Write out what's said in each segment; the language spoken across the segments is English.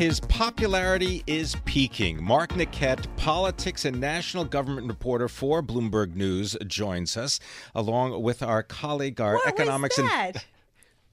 His popularity is peaking. Mark Niquette, politics and national government reporter for Bloomberg News, joins us, along with our colleague, our what economics and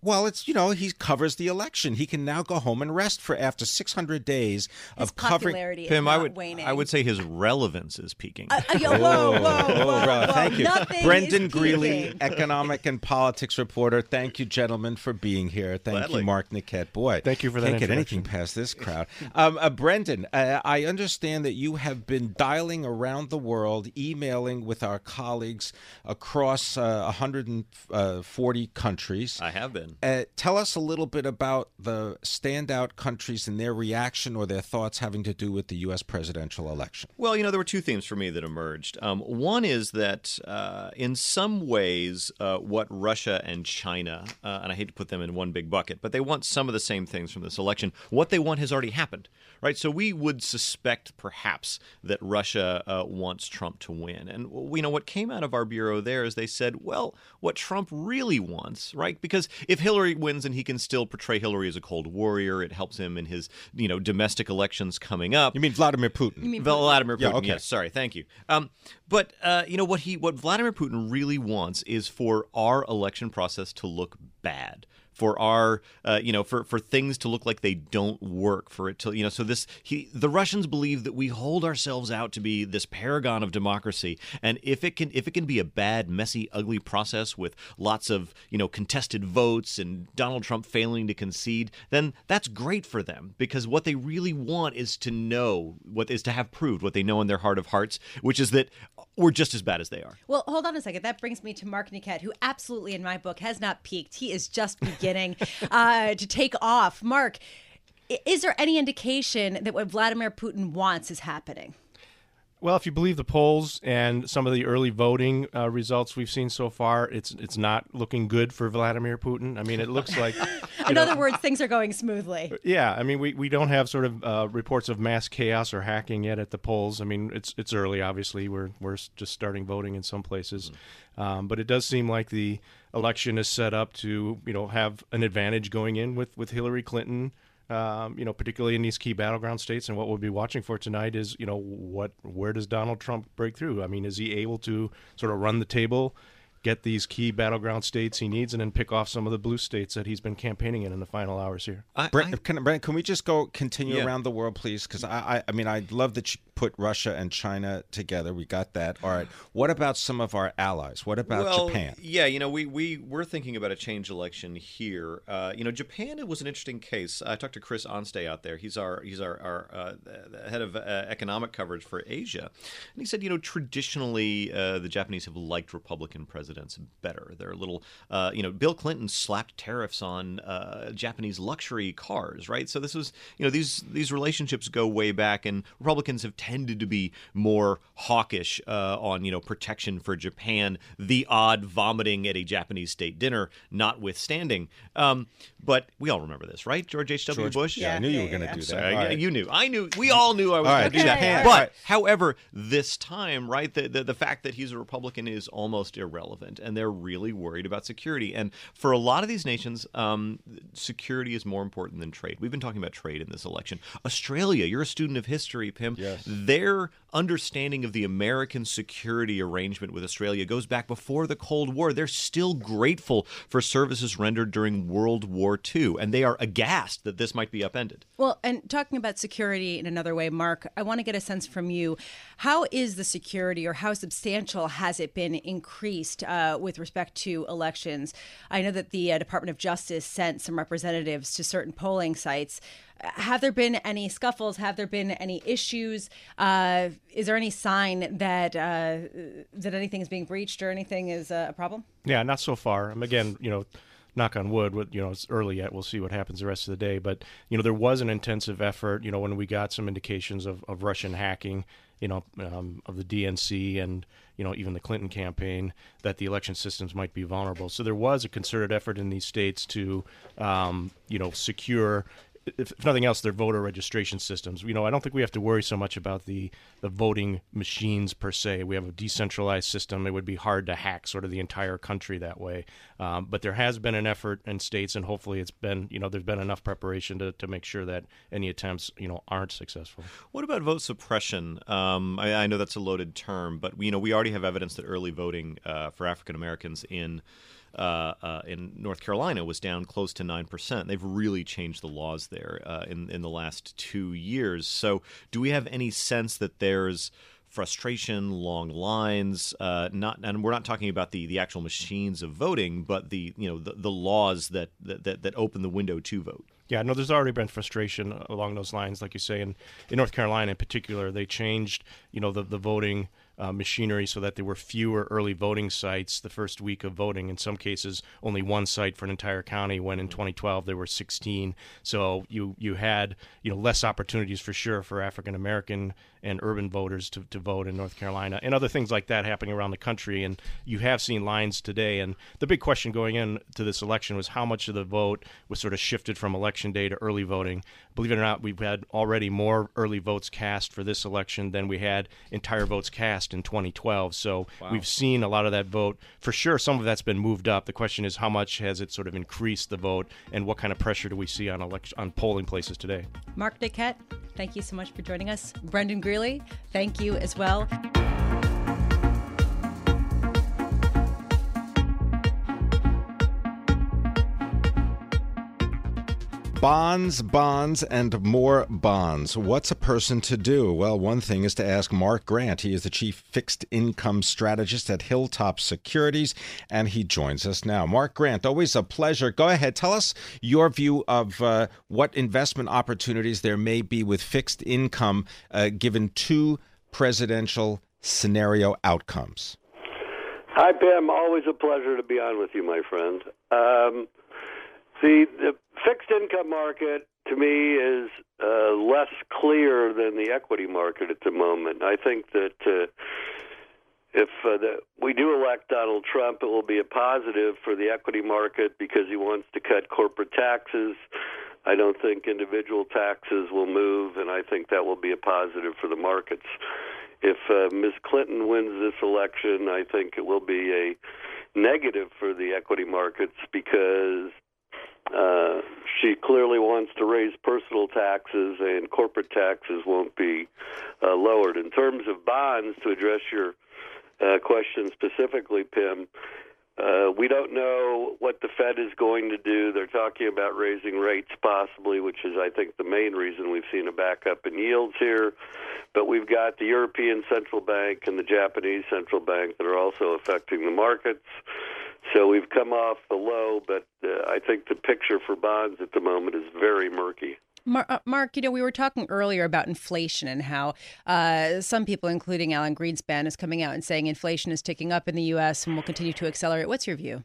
well, it's you know he covers the election. He can now go home and rest for after 600 days His of covering. popularity is Pimm, I would waning. I would say his relevance is peaking. Uh, uh, yo, whoa, whoa, whoa, Oh, whoa. Thank you. Nothing Brendan is Greeley, peaking. economic and politics reporter. Thank you, gentlemen, for being here. Thank Gladly. you, Mark Niquette. Boy, Thank you for that Can't get anything past this crowd. Um, uh, Brendan, uh, I understand that you have been dialing around the world, emailing with our colleagues across uh, 140 countries. I have been. Uh, tell us a little bit about the standout countries and their reaction or their thoughts having to do with the U.S. presidential election. Well, you know, there were two themes for me that emerged. Um, one is that uh, in some ways, uh, what Russia and China, uh, and I hate to put them in one big bucket, but they want some of the same things from this election. What they want has already happened, right? So we would suspect perhaps that Russia uh, wants Trump to win. And, you know, what came out of our bureau there is they said, well, what Trump really wants, right? Because if Hillary wins and he can still portray Hillary as a cold warrior, it helps him in his, you know, domestic elections coming up. You mean Vladimir Putin? You mean Vladimir Putin. Yeah, okay. Yes, sorry, thank you. Um, but uh, you know what he, what Vladimir Putin really wants is for our election process to look bad. For our, uh, you know, for, for things to look like they don't work, for it to, you know, so this, he, the Russians believe that we hold ourselves out to be this paragon of democracy, and if it can, if it can be a bad, messy, ugly process with lots of, you know, contested votes and Donald Trump failing to concede, then that's great for them because what they really want is to know what is to have proved what they know in their heart of hearts, which is that we're just as bad as they are. Well, hold on a second. That brings me to Mark Niquette, who absolutely, in my book, has not peaked. He is just beginning uh, to take off. Mark, is there any indication that what Vladimir Putin wants is happening? Well, if you believe the polls and some of the early voting uh, results we've seen so far, it's it's not looking good for Vladimir Putin. I mean, it looks like, In other words, things are going smoothly. yeah. I mean, we, we don't have sort of uh, reports of mass chaos or hacking yet at the polls. I mean, it's it's early. Obviously, we're we're just starting voting in some places, um, but it does seem like the election is set up to you know have an advantage going in with with Hillary Clinton. Um, you know, particularly in these key battleground states, and what we'll be watching for tonight is, you know, what where does Donald Trump break through? I mean, is he able to sort of run the table, get these key battleground states he needs, and then pick off some of the blue states that he's been campaigning in in the final hours here? I, Brent, can, Brent, can we just go continue Yeah. around the world, please? Because I, I, I mean, I love that you put Russia and China together. We got that. All right. What about some of our allies? What about well, Japan? Yeah, you know, we we we're thinking about a change election here. Uh, you know, Japan it was an interesting case. I talked to Chris Anstey out there. He's our he's our, our uh, head of uh, economic coverage for Asia, and he said, you know, traditionally uh, the Japanese have liked Republican presidents better. They're a little, uh, you know, Bill Clinton slapped tariffs on uh, Japanese luxury cars, right? So this was, you know, these these relationships go way back, and Republicans have tended to be more hawkish uh, on, you know, protection for Japan. The odd vomiting at a Japanese state dinner, notwithstanding. Um, but we all remember this, right? George H. W. George- Bush. Yeah, I knew you Yeah, were going to yeah, do that. Sorry, yeah, right. you knew. I knew. We all knew I was All going right, to do that. Japan. But All right. however, this time, right, the, the the fact that he's a Republican is almost irrelevant, and they're really worried about security. And for a lot of these nations, um, security is more important than trade. We've been talking about trade in this election. Australia, you're a student of history, Pimm. Yes. Their understanding of the American security arrangement with Australia goes back before the Cold War. They're still grateful for services rendered during World War II, and they are aghast that this might be upended. Well, and talking about security in another way, Mark, I want to get a sense from you. How is the security or how substantial has it been increased uh, with respect to elections? I know that the uh, Department of Justice sent some representatives to certain polling sites. Have there been any scuffles? Have there been any issues? Uh, is there any sign that uh, that anything is being breached or anything is uh, a problem? Yeah, not so far. Um, again, you know, knock on wood, you know, it's early yet. We'll see what happens the rest of the day. But you know, there was an intensive effort. You know, when we got some indications of, of Russian hacking, you know, um, of the DNC and you know even the Clinton campaign that the election systems might be vulnerable. So there was a concerted effort in these states to um, you know secure if, if nothing else, their voter registration systems. You know, I don't think we have to worry so much about the the voting machines per se. We have a decentralized system. It would be hard to hack sort of the entire country that way. Um, but there has been an effort in states, and hopefully, it's been you know there's been enough preparation to, to make sure that any attempts you know aren't successful. What about vote suppression? Um, I, I, know that's a loaded term, but you know we already have evidence that early voting uh, for African Americans in in North Carolina was down close to nine percent. They've really changed the laws there uh, in in the last two years. So, do we have any sense that there's frustration, long lines. Uh, not, and we're not talking about the, the actual machines of voting, but the you know the, the laws that, that that open the window to vote. Yeah, no, there's already been frustration along those lines, like you say, in, in North Carolina in particular. They changed, you know, the the voting uh, machinery so that there were fewer early voting sites the first week of voting. In some cases, only one site for an entire county. When in 2012 there were 16, so you you had you know less opportunities for sure for African American and urban voters to, to vote in North Carolina, and other things like that happening around the country. And you have seen lines today. And the big question going into this election was how much of the vote was sort of shifted from election day to early voting. Believe it or not, we've had already more early votes cast for this election than we had entire votes cast in 2012. So wow. we've seen a lot of that vote. For sure, some of that's been moved up. The question is how much has it sort of increased the vote, and what kind of pressure do we see on election on polling places today? Mark Niquette, thank you so much for joining us. Brendan Greeley, thank you as well. Bonds, bonds, and more bonds. What's a person to do? Well, one thing is to ask Mark Grant. He is the chief fixed income strategist at Hilltop Securities, and he joins us now. Mark Grant, always a pleasure. Go ahead, tell us your view of uh, what investment opportunities there may be with fixed income uh, given two presidential scenario outcomes. Hi, Pam. Always a pleasure to be on with you, my friend. Um, the, the fixed income market to me is uh, less clear than the equity market at the moment. I think that uh, if uh, the, we do elect Donald Trump, it will be a positive for the equity market because he wants to cut corporate taxes. I don't think individual taxes will move, and I think that will be a positive for the markets. If uh, Ms. Clinton wins this election, I think it will be a negative for the equity markets because uh, she clearly wants to raise personal taxes, and corporate taxes won't be uh, lowered. In terms of bonds, to address your uh, question specifically, Pimm, uh, we don't know what the Fed is going to do. They're talking about raising rates possibly, which is, I think, the main reason we've seen a backup in yields here. But we've got the European Central Bank and the Japanese Central Bank that are also affecting the markets. So we've come off the low, but uh, I think the picture for bonds at the moment is very murky. Uh, Mark, you know, we were talking earlier about inflation and how uh, some people, including Alan Greenspan, is coming out and saying inflation is ticking up in the U.S. and will continue to accelerate. What's your view?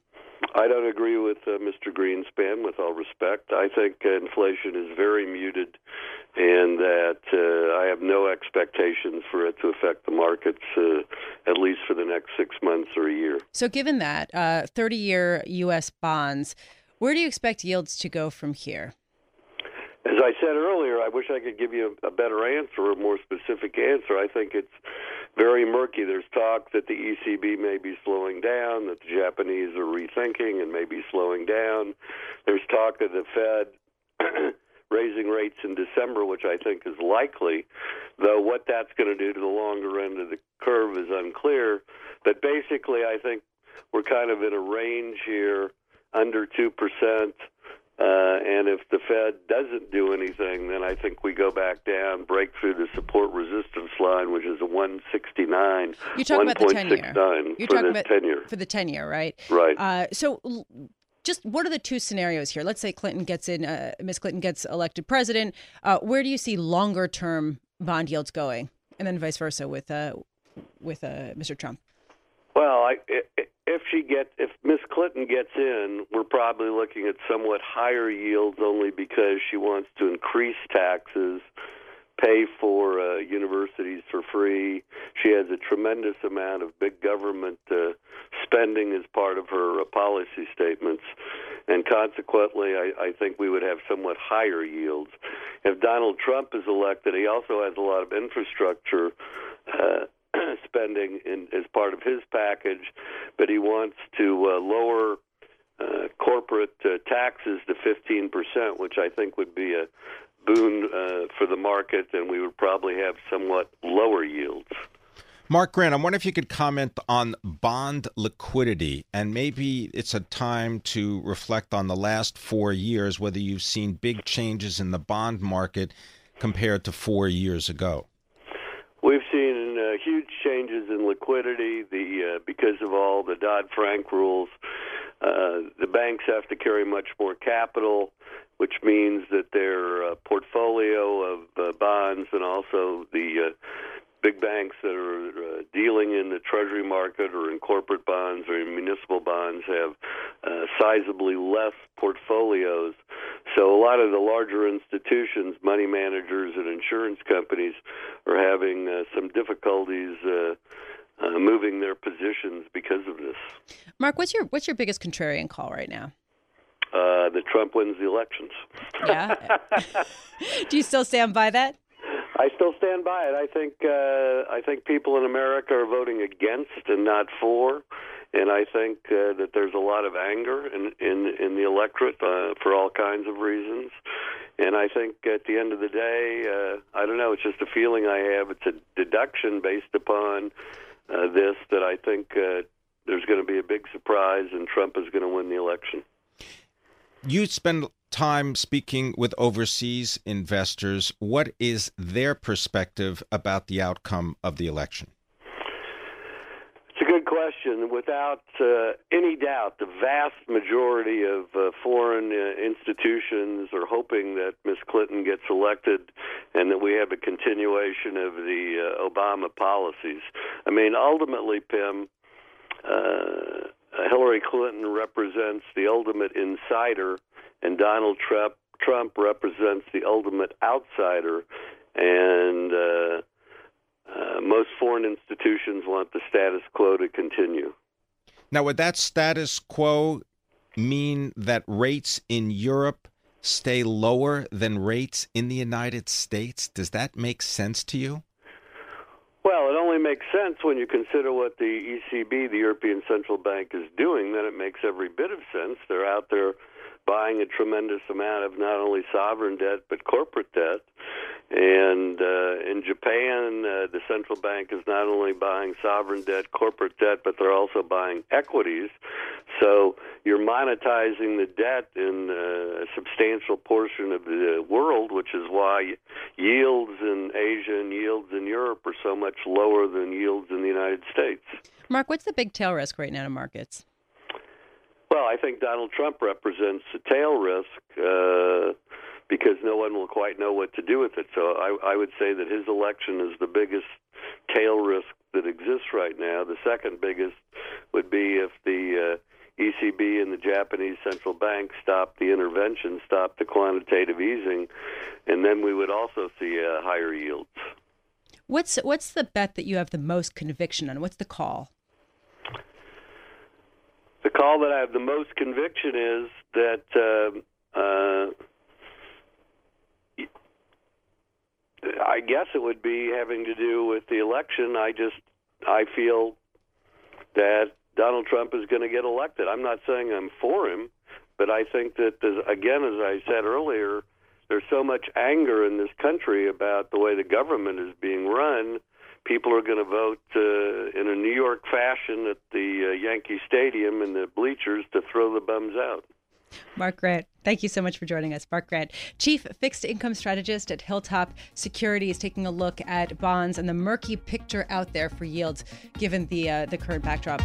I don't agree with uh, Mr. Greenspan, with all respect. I think inflation is very muted and that uh, I have no expectations for it to affect the markets, uh, at least for the next six months or a year. So, given that, 30 uh, year U.S. bonds, where do you expect yields to go from here? I said earlier, I wish I could give you a better answer, a more specific answer. I think it's very murky. There's talk that the ECB may be slowing down, that the Japanese are rethinking and may be slowing down. There's talk of the Fed raising rates in December, which I think is likely, though what that's going to do to the longer end of the curve is unclear. But basically, I think we're kind of in a range here under 2%. Uh, and if the Fed doesn't do anything, then I think we go back down, break through the support resistance line, which is a 169. You're talking about the 10 year. You're talking about 10 year. For the 10 year, right? Right. Uh, so just what are the two scenarios here? Let's say Clinton gets in, uh, Miss Clinton gets elected president. Uh, where do you see longer term bond yields going? And then vice versa with, uh, with uh, Mr. Trump? Well, I, if she gets if Miss Clinton gets in, we're probably looking at somewhat higher yields only because she wants to increase taxes, pay for uh, universities for free. She has a tremendous amount of big government uh, spending as part of her uh, policy statements, and consequently, I, I think we would have somewhat higher yields. If Donald Trump is elected, he also has a lot of infrastructure. Uh, spending in, as part of his package, but he wants to uh, lower uh, corporate uh, taxes to 15%, which I think would be a boon uh, for the market, and we would probably have somewhat lower yields. Mark Grant, I wonder if you could comment on bond liquidity, and maybe it's a time to reflect on the last four years, whether you've seen big changes in the bond market compared to four years ago. We've seen uh, huge changes in liquidity. The uh, because of all the Dodd Frank rules, uh, the banks have to carry much more capital, which means that their uh, portfolio of uh, bonds and also the uh, big banks that are uh, dealing in the treasury market or in corporate bonds or in municipal bonds have uh, sizably less portfolios. So a lot of the larger institutions, money managers, and insurance companies are having uh, some difficulties. Uh, uh, moving their positions because of this. Mark, what's your what's your biggest contrarian call right now? Uh, that Trump wins the elections. Yeah. Do you still stand by that? I still stand by it. I think uh, I think people in America are voting against and not for, and I think uh, that there's a lot of anger in in, in the electorate uh, for all kinds of reasons. And I think at the end of the day, uh, I don't know. It's just a feeling I have. It's a deduction based upon uh, this that I think uh, there's going to be a big surprise, and Trump is going to win the election. You spend time speaking with overseas investors. What is their perspective about the outcome of the election? It's a good question. Without uh, any doubt, the vast majority of uh, foreign uh, institutions are hoping that Ms. Clinton gets elected and that we have a continuation of the uh, Obama policies. I mean, ultimately, Pimm. uh, Hillary Clinton represents the ultimate insider and Donald Trump Trump represents the ultimate outsider, and uh, uh, most foreign institutions want the status quo to continue. Now, would that status quo mean that rates in Europe stay lower than rates in the United States? Does that make sense to you? Well, it only makes sense when you consider what the ECB, the European Central Bank, is doing. Then it makes every bit of sense. They're out there buying a tremendous amount of not only sovereign debt but corporate debt. And uh, in Japan, uh, the central bank is not only buying sovereign debt, corporate debt, but they're also buying equities. So you're monetizing the debt in uh, a substantial portion of the world, which is why yields in Asia and yields in Europe are so much lower than yields in the United States. Mark, what's the big tail risk right now in markets? Well, I think Donald Trump represents a tail risk uh, because no one will quite know what to do with it. So I, I would say that his election is the biggest tail risk that exists right now. The second biggest would be if the uh, ECB and the Japanese central bank stop the intervention, stop the quantitative easing, and then we would also see uh, higher yields. What's what's the bet that you have the most conviction on? What's the call? The call that I have the most conviction is that uh, uh, I guess it would be having to do with the election. I just I feel that Donald Trump is going to get elected. I'm not saying I'm for him, but I think that again, as I said earlier, there's so much anger in this country about the way the government is being run people are going to vote uh, in a New York fashion at the uh, Yankee Stadium in the bleachers to throw the bums out. Mark Grant, thank you so much for joining us. Mark Grant, Chief Fixed Income Strategist at Hilltop Securities, taking a look at bonds and the murky picture out there for yields given the uh, the current backdrop.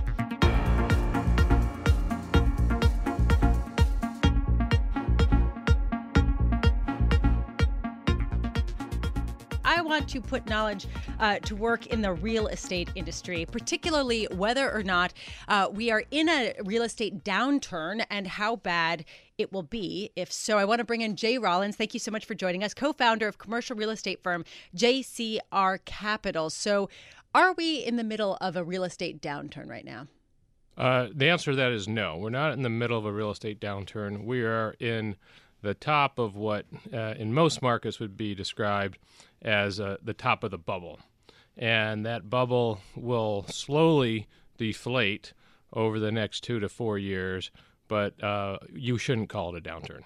Want to put knowledge uh, to work in the real estate industry, particularly whether or not uh, we are in a real estate downturn and how bad it will be. If so, I want to bring in Jay Rollins. Thank you so much for joining us, co founder of commercial real estate firm JCR Capital. So, are we in the middle of a real estate downturn right now? Uh, the answer to that is no. We're not in the middle of a real estate downturn. We are in the top of what, uh, in most markets, would be described as uh, the top of the bubble. And that bubble will slowly deflate over the next two to four years, but uh, you shouldn't call it a downturn.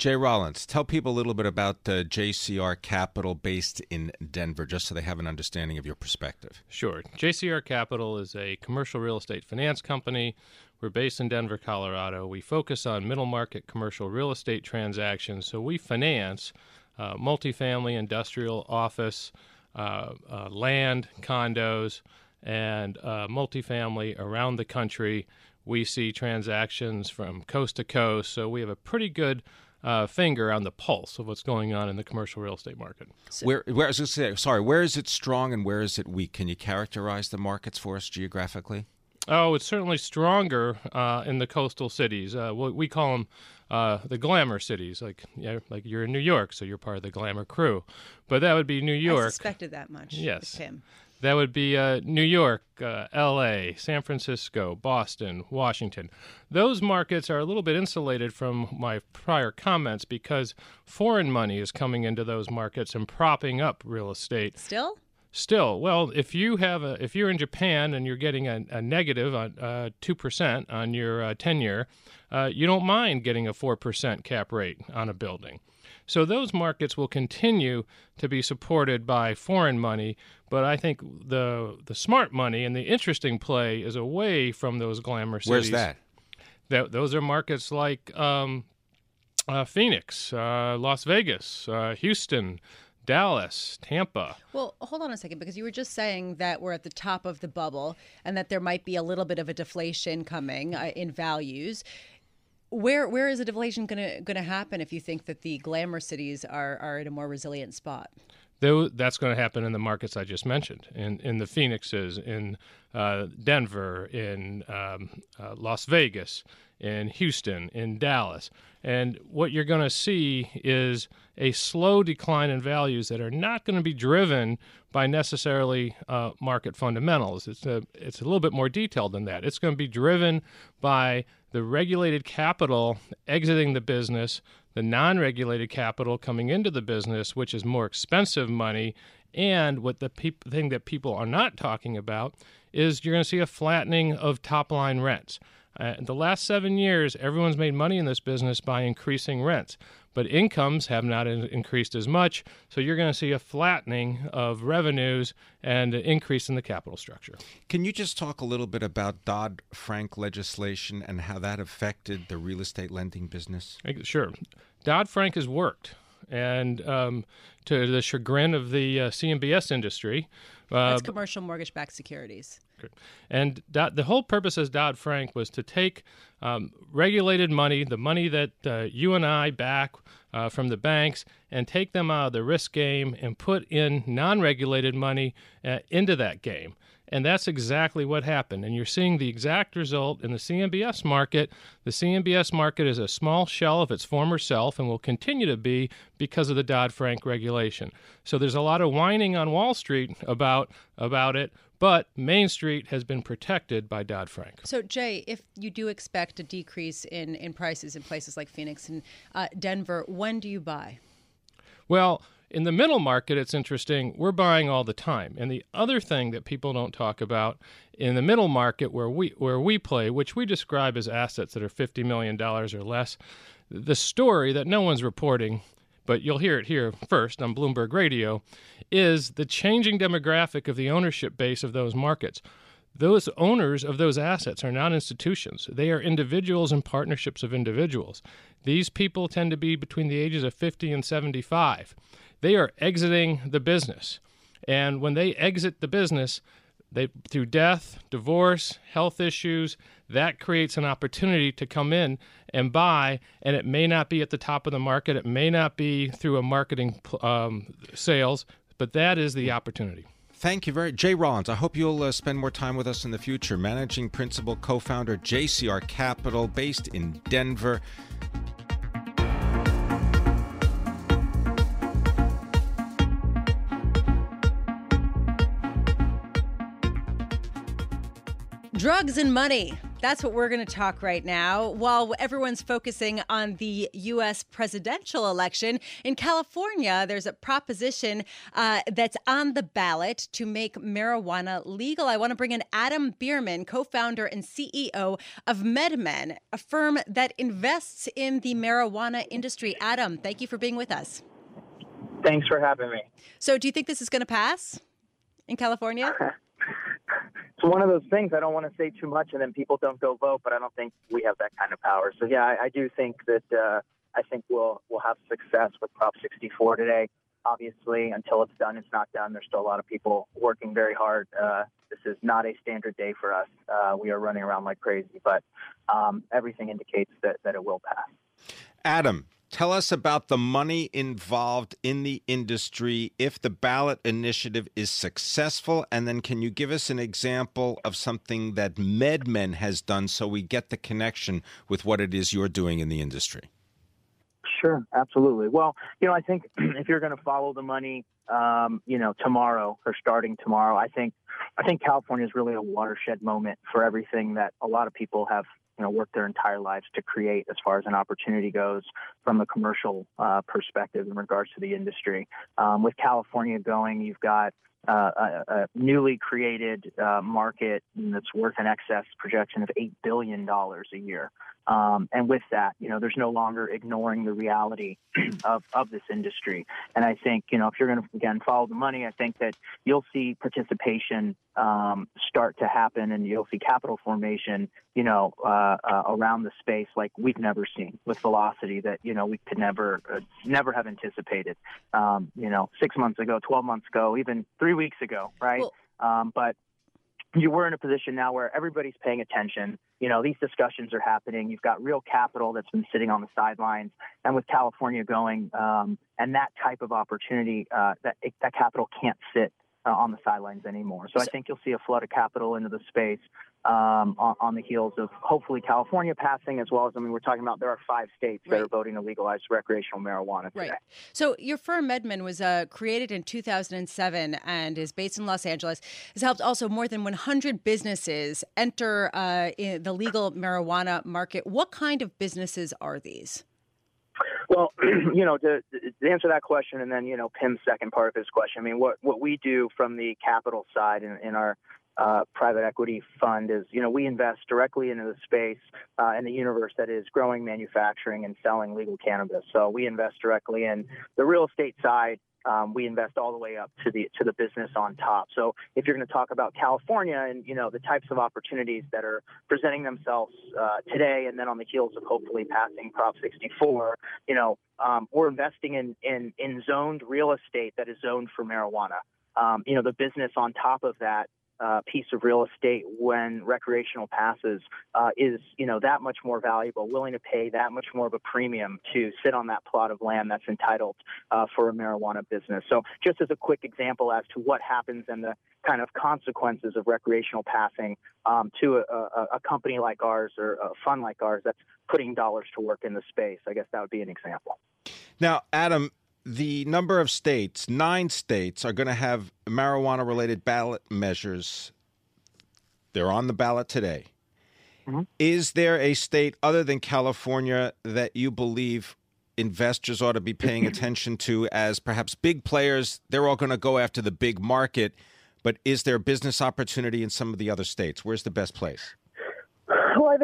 Jay Rollins, tell people a little bit about uh, JCR Capital based in Denver, just so they have an understanding of your perspective. Sure. JCR Capital is a commercial real estate finance company. We're based in Denver, Colorado. We focus on middle market commercial real estate transactions. So we finance uh, multifamily, industrial, office, uh, uh, land, condos, and uh, multifamily around the country. We see transactions from coast to coast. So we have a pretty good uh, finger on the pulse of what's going on in the commercial real estate market. So, where, where say, sorry, where is it strong and where is it weak? Can you characterize the markets for us geographically? Oh, it's certainly stronger uh, in the coastal cities. Uh, we call them uh, the glamour cities, like yeah, like you're in New York, so you're part of the glamour crew. But that would be New York. I suspected that much. Yes, Tim. That would be uh, New York, uh, L.A., San Francisco, Boston, Washington. Those markets are a little bit insulated from my prior comments because foreign money is coming into those markets and propping up real estate. Still? Still, well, if you have a, if you're in Japan and you're getting a, a negative on uh, two percent on your uh, 10 year, uh, you don't mind getting a four percent cap rate on a building. So those markets will continue to be supported by foreign money, but I think the the smart money and the interesting play is away from those glamour cities. Where's that? that those are markets like um, uh, Phoenix, uh, Las Vegas, uh, Houston. Dallas, Tampa. Well, hold on a second because you were just saying that we're at the top of the bubble and that there might be a little bit of a deflation coming uh, in values where where is the deflation going to going to happen if you think that the glamour cities are are in a more resilient spot? That's going to happen in the markets I just mentioned, in in the Phoenixes, in uh, Denver, in um, uh, Las Vegas, in Houston, in Dallas. And what you're going to see is a slow decline in values that are not going to be driven by necessarily uh, market fundamentals. It's a, it's a little bit more detailed than that. It's going to be driven by the regulated capital exiting the business, the non regulated capital coming into the business, which is more expensive money. And what the peop- thing that people are not talking about is you're going to see a flattening of top line rents. Uh, the last seven years, everyone's made money in this business by increasing rents, but incomes have not in- increased as much. So you're going to see a flattening of revenues and an increase in the capital structure. Can you just talk a little bit about Dodd Frank legislation and how that affected the real estate lending business? Sure. Dodd Frank has worked. And um, to the chagrin of the uh, CMBS industry, uh, that's commercial mortgage-backed securities. And the whole purpose of Dodd Frank was to take um, regulated money, the money that uh, you and I back uh, from the banks, and take them out of the risk game and put in non regulated money uh, into that game. And that's exactly what happened. And you're seeing the exact result in the CMBS market. The CMBS market is a small shell of its former self and will continue to be because of the Dodd Frank regulation. So there's a lot of whining on Wall Street about, about it, but Main Street has been protected by Dodd Frank. So, Jay, if you do expect a decrease in, in prices in places like Phoenix and uh, Denver, when do you buy? Well, in the middle market, it's interesting. We're buying all the time. And the other thing that people don't talk about in the middle market, where we where we play, which we describe as assets that are fifty million dollars or less, the story that no one's reporting but you'll hear it here first on Bloomberg Radio, is the changing demographic of the ownership base of those markets. Those owners of those assets are not institutions. They are individuals and partnerships of individuals. These people tend to be between the ages of 50 and 75. They are exiting the business. And when they exit the business, they through death, divorce, health issues, that creates an opportunity to come in and buy. And it may not be at the top of the market, it may not be through a marketing um, sales, but that is the opportunity. Thank you very Jay Rollins. I hope you'll uh, spend more time with us in the future. Managing Principal Co-founder JCR Capital based in Denver. Drugs and money. That's what we're going to talk right now. While everyone's focusing on the U.S. presidential election, in California, there's a proposition uh, that's on the ballot to make marijuana legal. I want to bring in Adam Bierman, co founder and CEO of MedMen, a firm that invests in the marijuana industry. Adam, thank you for being with us. Thanks for having me. So, do you think this is going to pass in California? it's one of those things. I don't want to say too much, and then people don't go vote. But I don't think we have that kind of power. So yeah, I, I do think that uh, I think we'll we'll have success with Prop 64 today. Obviously, until it's done, it's not done. There's still a lot of people working very hard. Uh, this is not a standard day for us. Uh, we are running around like crazy, but um, everything indicates that, that it will pass. Adam, Tell us about the money involved in the industry if the ballot initiative is successful. And then, can you give us an example of something that MedMen has done so we get the connection with what it is you're doing in the industry? Sure, absolutely. Well, you know, I think if you're going to follow the money, um, you know, tomorrow or starting tomorrow, I think I think California is really a watershed moment for everything that a lot of people have you know worked their entire lives to create as far as an opportunity goes from a commercial uh, perspective in regards to the industry. Um, with California going, you've got uh, a, a, newly created uh, market that's worth an excess projection of $8 billion a year. Um, and with that, you know, there's no longer ignoring the reality of, of this industry. And I think, you know, if you're going to, again, follow the money, I think that you'll see participation um, start to happen and you'll see capital formation, you know, uh, uh, around the space like we've never seen with velocity that, you know, we could never, uh, never have anticipated, um, you know, six months ago, 12 months ago, even three weeks ago, right? Well, um, but you were in a position now where everybody's paying attention. You know, these discussions are happening. You've got real capital that's been sitting on the sidelines, and with California going um, and that type of opportunity, uh, that that capital can't sit uh, on the sidelines anymore. So I think you'll see a flood of capital into the space um, on, on, the heels of hopefully California passing, as well as I mean, we're talking about there are five states right. that are voting to legalize recreational marijuana today. Right. So your firm MedMen was uh, created in 2007 and is based in Los Angeles. Has helped also more than 100 businesses enter uh, the legal marijuana market. What kind of businesses are these? Well, you know, to, to, answer that question, and then you know, Pimm's second part of his question. I mean, what what we do from the capital side in, in our uh, private equity fund is, you know, we invest directly into the space uh, in the universe that is growing, manufacturing, and selling legal cannabis. So we invest directly in the real estate side um, we invest all the way up to the to the business on top. So if you're going to talk about California and you know the types of opportunities that are presenting themselves uh, today, and then on the heels of hopefully passing Prop 64, you know um, we're investing in, in in zoned real estate that is zoned for marijuana. Um, you know the business on top of that uh, piece of real estate when recreational passes uh, is you know that much more valuable, willing to pay that much more of a premium to sit on that plot of land that's entitled uh, for a marijuana business. So just as a quick example as to what happens and the kind of consequences of recreational passing um, to a, a, a, company like ours or a fund like ours that's putting dollars to work in the space. I guess that would be an example. Now, Adam, the number of states, nine states, are going to have marijuana related ballot measures. They're on the ballot today. Mm-hmm. Is there a state other than California that you believe investors ought to be paying attention to as perhaps big players? They're all going to go after the big market, but is there business opportunity in some of the other states? Where's the best place?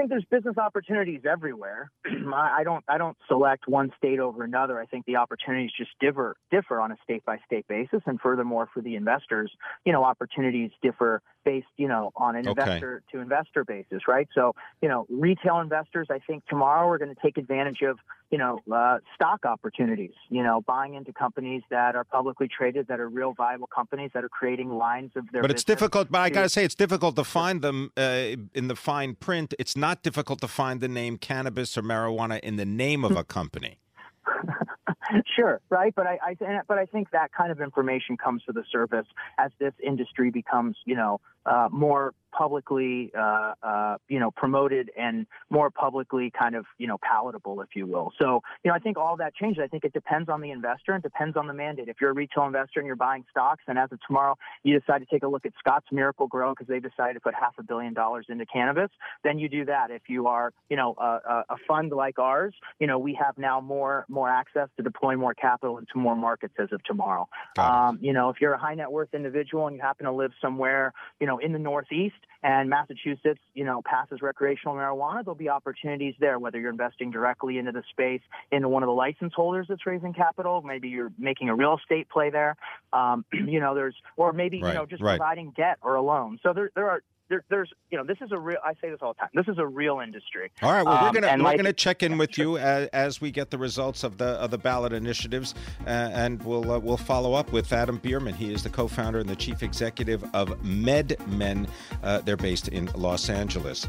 Think there's business opportunities everywhere. I don't I don't select one state over another. I think the opportunities just differ differ on a state by state basis, and furthermore, for the investors, you know, opportunities differ based, you know, on an okay. investor to investor basis, right? So, you know, retail investors, I think tomorrow we're going to take advantage of you know, uh, stock opportunities. You know, buying into companies that are publicly traded, that are real viable companies that are creating lines of their. But it's difficult. But I got to say, it's difficult to find them uh, in the fine print. It's not difficult to find the name cannabis or marijuana in the name of a company. sure, right? But I, I, but I think that kind of information comes to the surface as this industry becomes, you know, uh, more publicly, uh, uh, you know, promoted and more publicly kind of, you know, palatable, if you will. So, you know, I think all that changes. I think it depends on the investor and depends on the mandate. If you're a retail investor and you're buying stocks, and as of tomorrow you decide to take a look at Scotts Miracle-Gro because they decided to put half a billion dollars into cannabis, then you do that. If you are, you know, a, a, a fund like ours, you know, we have now more more access to deploy more capital into more markets as of tomorrow. Um, you know, if you're a high net worth individual and you happen to live somewhere, you know, in the Northeast and Massachusetts, you know, passes recreational marijuana, there'll be opportunities there, whether you're investing directly into the space, into one of the license holders that's raising capital, maybe you're making a real estate play there. Um, you know, there's, or maybe, Right, you know, just right. providing debt or a loan. So there, there are, there, there's, you know, this is a real, I say this all the time, this is a real industry. All right. Well, we're Um, gonna and we're like- gonna check in with you as, as we get the results of the of the ballot initiatives, uh, and we'll uh, we'll follow up with Adam Bierman. He is the co-founder and the chief executive of MedMen. Uh, they're based in Los Angeles.